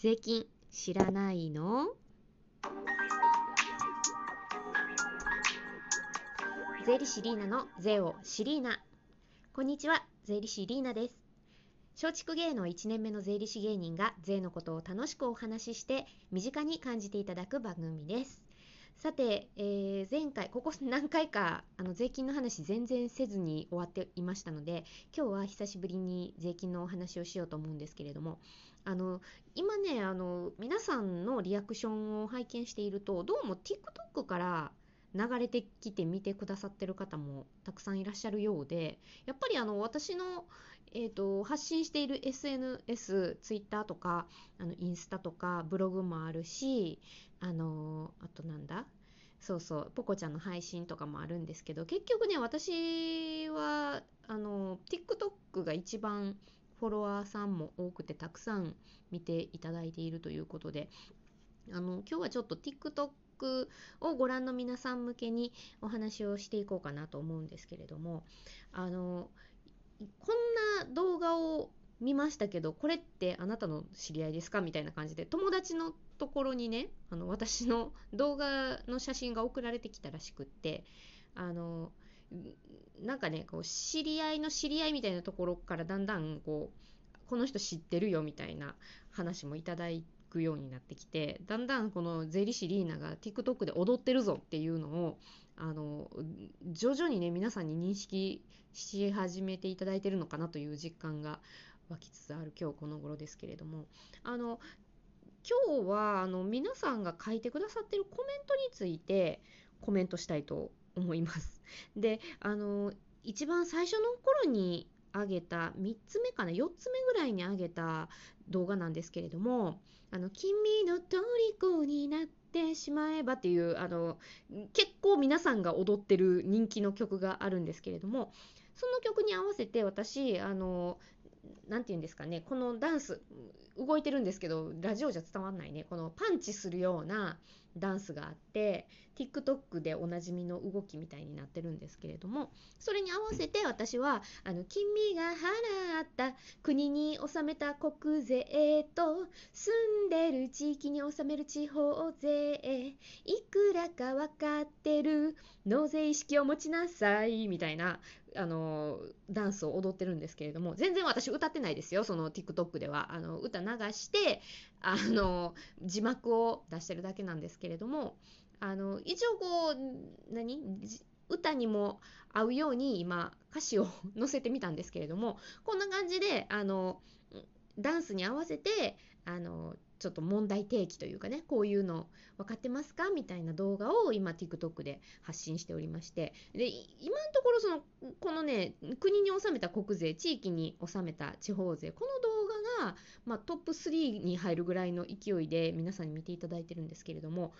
税金知らないの？税理士リーナの税をシリーナこんにちは税理士リーナです。松竹芸能1年目の税理士芸人が税のことを楽しくお話しして身近に感じていただく番組です。さて、えー、前回ここ何回かあの税金の話全然せずに終わっていましたので今日は久しぶりに税金のお話をしようと思うんですけれどもあの今ねあの皆さんのリアクションを拝見しているとどうも TikTok から流れてきて見てくださってる方もたくさんいらっしゃるようでやっぱりあの私の、えーと、発信している SNS、Twitter とかあのインスタとかブログもあるしあのあとなんだそうそうポコちゃんの配信とかもあるんですけど結局ね私はあの TikTok が一番フォロワーさんも多くてたくさん見ていただいているということであの今日はちょっと TikTok をご覧の皆さん向けにお話をしていこうかなと思うんですけれどもあのこんな動画を見ましたけどこれってあなたの知り合いですかみたいな感じで友達のところにねあの私の動画の写真が送られてきたらしくってあのなんかねこう知り合いの知り合いみたいなところからだんだんこうこの人知ってるよみたいな話もいただくようになってきてだんだんこの税理士リーナが TikTok で踊ってるぞっていうのをあの徐々にね皆さんに認識し始めていただいてるのかなという実感が湧きつつある今日この頃ですけれども。あの今日はあの皆さんが書いてくださってるコメントについてコメントしたいと思います。であの一番最初の頃に上げた3つ目かな4つ目ぐらいに上げた動画なんですけれども「あの君の虜になってしまえば」っていうあの結構皆さんが踊ってる人気の曲があるんですけれどもその曲に合わせて私あの何て言うんですかねこのダンス動いてるんですけどラジオじゃ伝わんないねこのパンチするようなダンスがあって TikTok でおなじみの動きみたいになってるんですけれどもそれに合わせて私は「あの君が払った国に納めた国税と住んでる地域に納める地方税いくらか分かってる納税意識を持ちなさい」みたいなあのダンスを踊ってるんですけれども全然私歌ってないですよその TikTok では。あの歌流してあの字幕を出してるだけなんですけれどもれどもあの一応こう何？歌にも合うように今歌詞を 載せてみたんですけれどもこんな感じであのダンスに合わせてあのちょっと問題提起というかねこういうの分かってますかみたいな動画を今 TikTok で発信しておりましてで今のところそのこのね国に納めた国税地域に納めた地方税この動画が、まあ、トップ3に入るぐらいの勢いで皆さんに見ていただいてるんですけれども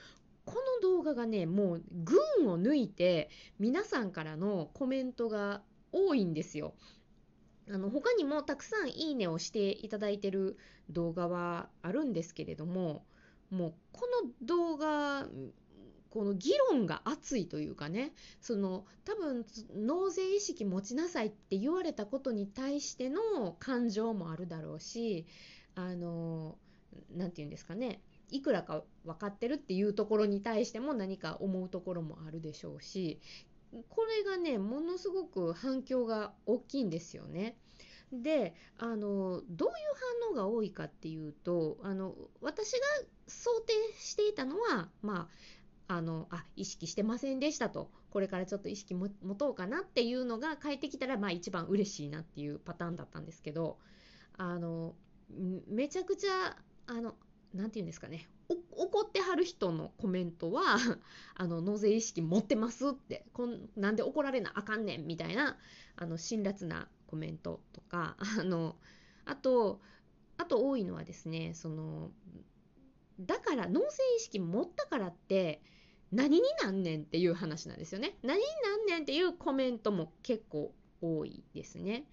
この動画がねもう群を抜いて皆さんからのコメントが多いんですよ。あの他にもたくさんいいねをしていただいてる動画はあるんですけれどももうこの動画この議論が熱いというかねその多分納税意識持ちなさいって言われたことに対しての感情もあるだろうしあの何て言うんですかねいくらか分かってるっていうところに対しても何か思うところもあるでしょうしこれがねものすごく反響が大きいんですよね。であのどういう反応が多いかっていうとあの私が想定していたのはまああのあ意識してませんでしたとこれからちょっと意識持とうかなっていうのが返ってきたらまあ一番嬉しいなっていうパターンだったんですけどあのめちゃくちゃあの何て言うんですかね怒ってはる人のコメントは あの納税意識持ってますってこんなんで怒られなあかんねんみたいなあの辛辣なコメントとか あのあとあと多いのはですねそのだから納税意識持ったからって何になんねんっていう話なんですよね。何になんねんっていうコメントも結構多いですね。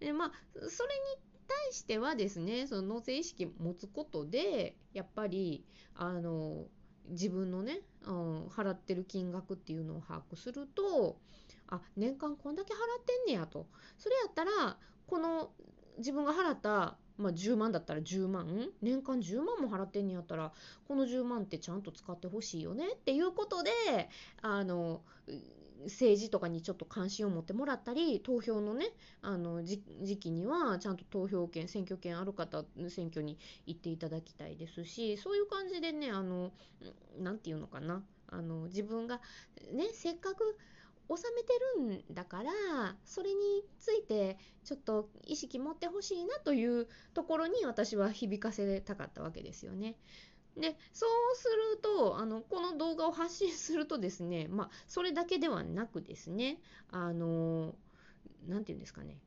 でまあそれに対してはですねその納税意識持つことでやっぱりあの自分のね、うん、払ってる金額っていうのを把握するとあ年間こんだけ払ってんねやと。それやったらこの自分が払ったまあ、10万だったら10万年間10万も払ってんねやったらこの10万ってちゃんと使ってほしいよねっていうことであの政治とかにちょっと関心を持ってもらったり投票のねあの時期にはちゃんと投票権選挙権ある方選挙に行っていただきたいですしそういう感じでねあの何て言うのかなあの自分がねせっかく収めてるんだからそれについてちょっと意識持ってほしいなというところに私は響かせたかったわけですよね。でそうするとあのこの動画を発信するとですねまあそれだけではなくですねあの何て言うんですかね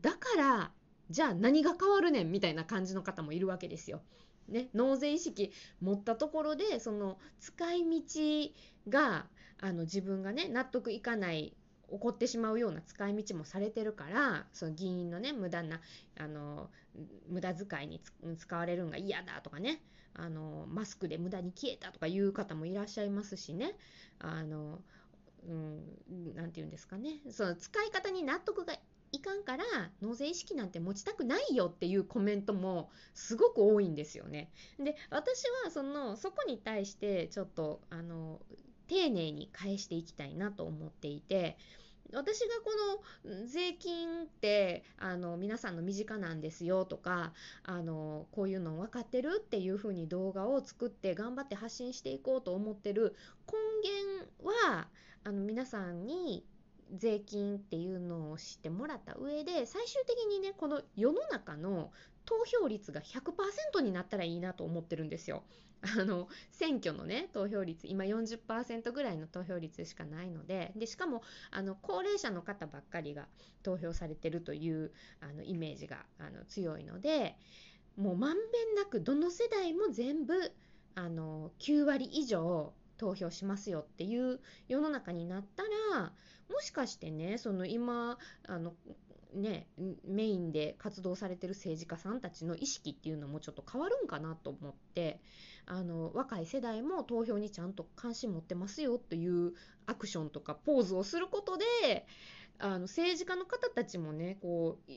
だからじゃあ何が変わるねんみたいな感じの方もいるわけですよ。ね、納税意識持ったところでその使い道があの自分がね納得いかない起こってしまうような使い道もされてるからその議員のね無駄なあの無駄遣いに使われるんが嫌だとかねあのマスクで無駄に消えたとかいう方もいらっしゃいますしねあのうん、て言うんですかねその使い方に納得がいかんから納税意識なんて持ちたくないよっていうコメントもすごく多いんですよね。で私はそのそこに対してちょっとあの丁寧に返していきたいなと思っていて私がこの税金ってあの皆さんの身近なんですよとかあのこういうの分かってるっていうふうに動画を作って頑張って発信していこうと思ってる根源はあの皆さんに税金っていうのを知ってもらった上で最終的にねこの世の中の投票率が100%になったらいいなと思ってるんですよ。あの選挙のね投票率今40%ぐらいの投票率しかないのででしかもあの高齢者の方ばっかりが投票されてるというあのイメージがあの強いのでもうまんべんなくどの世代も全部あの9割以上投票しますよっていう世の中になったらもしかしてねその今あのね、メインで活動されてる政治家さんたちの意識っていうのもちょっと変わるんかなと思ってあの若い世代も投票にちゃんと関心持ってますよというアクションとかポーズをすることであの政治家の方たちもねこう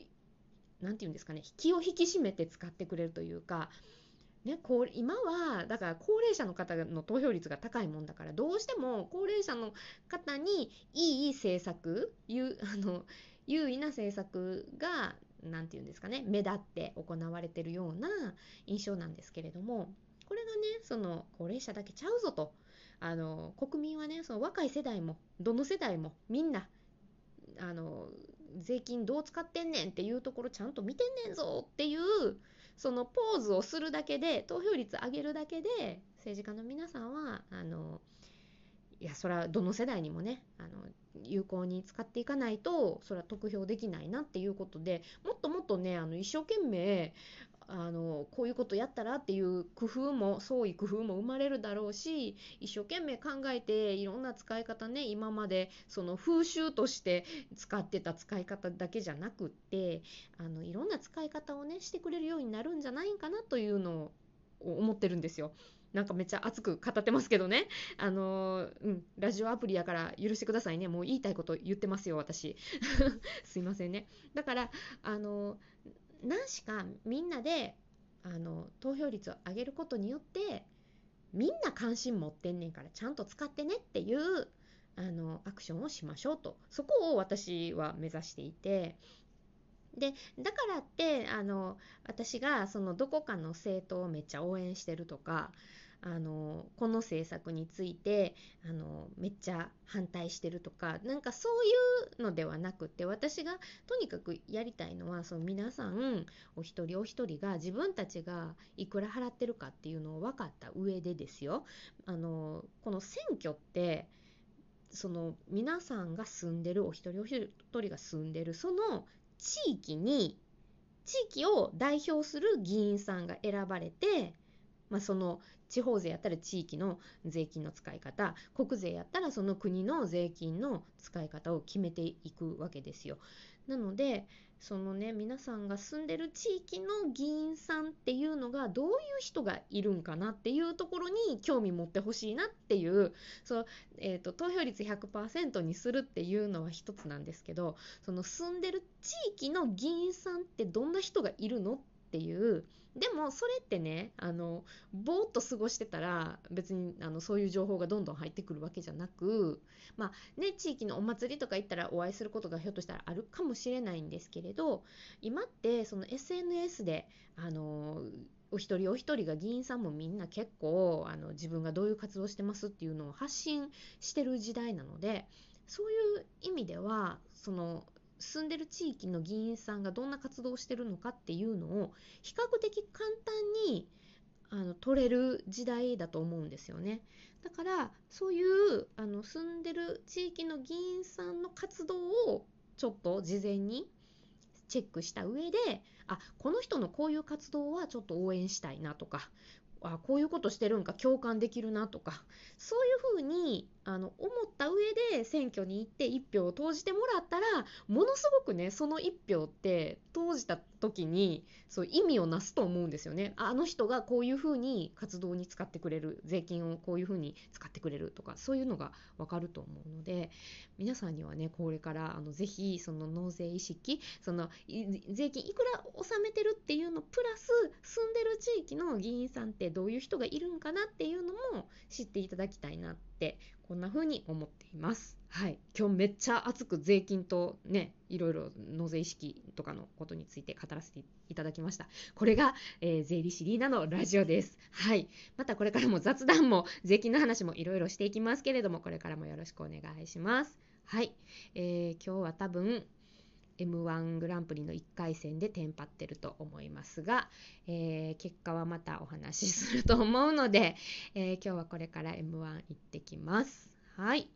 何て言うんですかね気を引き締めて使ってくれるというかね、こう今はだから高齢者の方の投票率が高いもんだからどうしても高齢者の方にいい政策優あの優位な政策が何て言うんですかね目立って行われてるような印象なんですけれどもこれがねその高齢者だけちゃうぞと。あの国民はねその若い世代もどの世代もみんなあの税金どう使ってんねんっていうところちゃんと見てんねんぞっていうそのポーズをするだけで投票率上げるだけで政治家の皆さんはあのいやそれはどの世代にもねあの有効に使っていかないとそれは得票できないなっていうことでもっともっとねあの一生懸命あのこういうことやったらっていう工夫も創意工夫も生まれるだろうし一生懸命考えていろんな使い方ね今までその風習として使ってた使い方だけじゃなくってあのいろんな使い方をねしてくれるようになるんじゃないかなというのを思ってるんですよ。なんかめっちゃ熱く語ってますけどね。あのー、うん、ラジオアプリやから許してくださいね。もう言いたいこと言ってますよ、私。すいませんね。だから、あのー何しかみんなであの投票率を上げることによってみんな関心持ってんねんからちゃんと使ってねっていうあのアクションをしましょうとそこを私は目指していてでだからってあの私がそのどこかの政党をめっちゃ応援してるとかあのこの政策についてあのめっちゃ反対してるとかなんかそういうのではなくて私がとにかくやりたいのはその皆さんお一人お一人が自分たちがいくら払ってるかっていうのを分かった上でですよ。あのこの選挙ってその皆さんが住んでるお一人お一人が住んでるその地域に地域を代表する議員さんが選ばれて、まあ、その地方税やったら地域の税金の使い方国税やったらその国の税金の使い方を決めていくわけですよ。なのでそのね皆さんが住んでる地域の議員さんっていうのがどういう人がいるんかなっていうところに興味持ってほしいなっていうそう、えーと、投票率100%にするっていうのは一つなんですけどその住んでる地域の議員さんってどんな人がいるのっていうでもそれってねあのぼーっと過ごしてたら別にあのそういう情報がどんどん入ってくるわけじゃなくまあね地域のお祭りとか行ったらお会いすることがひょっとしたらあるかもしれないんですけれど今ってその SNS であのお一人お一人が議員さんもみんな結構あの自分がどういう活動してますっていうのを発信してる時代なのでそういう意味ではその住んでる地域の議員さんがどんな活動をしてるのかっていうのを比較的簡単にあの取れる時代だと思うんですよね。だからそういうあの住んでる地域の議員さんの活動をちょっと事前にチェックした上であこの人のこういう活動はちょっと応援したいなとかあこういうことしてるんか共感できるなとかそういうふうにあの思った上で選挙に行って1票を投じてもらったらものすごくねその1票って投じた時にそう意味をなすと思うんですよね。あの人がこういうふうに活動に使ってくれる税金をこういうふうに使ってくれるとかそういうのが分かると思うので皆さんにはねこれからあのぜひその納税意識その税金いくら納めてるっていうのプラス住んでる地域の議員さんってどういう人がいるんかなっていうのも知っていただきたいなってこんな風に思っています。はい、今日めっちゃ熱く税金とねいろいろ納税意識とかのことについて語らせていただきました。これが、えー、税理士リーナのラジオです。はい、またこれからも雑談も税金の話もいろいろしていきますけれどもこれからもよろしくお願いします。はい、えー、今日は多分 M1 グランプリの1回戦でテンパってると思いますが、えー、結果はまたお話しすると思うので、えー、今日はこれから M1 行ってきます。はい。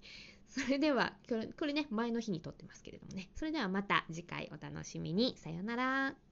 それでは、これね、前の日に撮ってますけれどもね。それではまた次回お楽しみに。さようなら。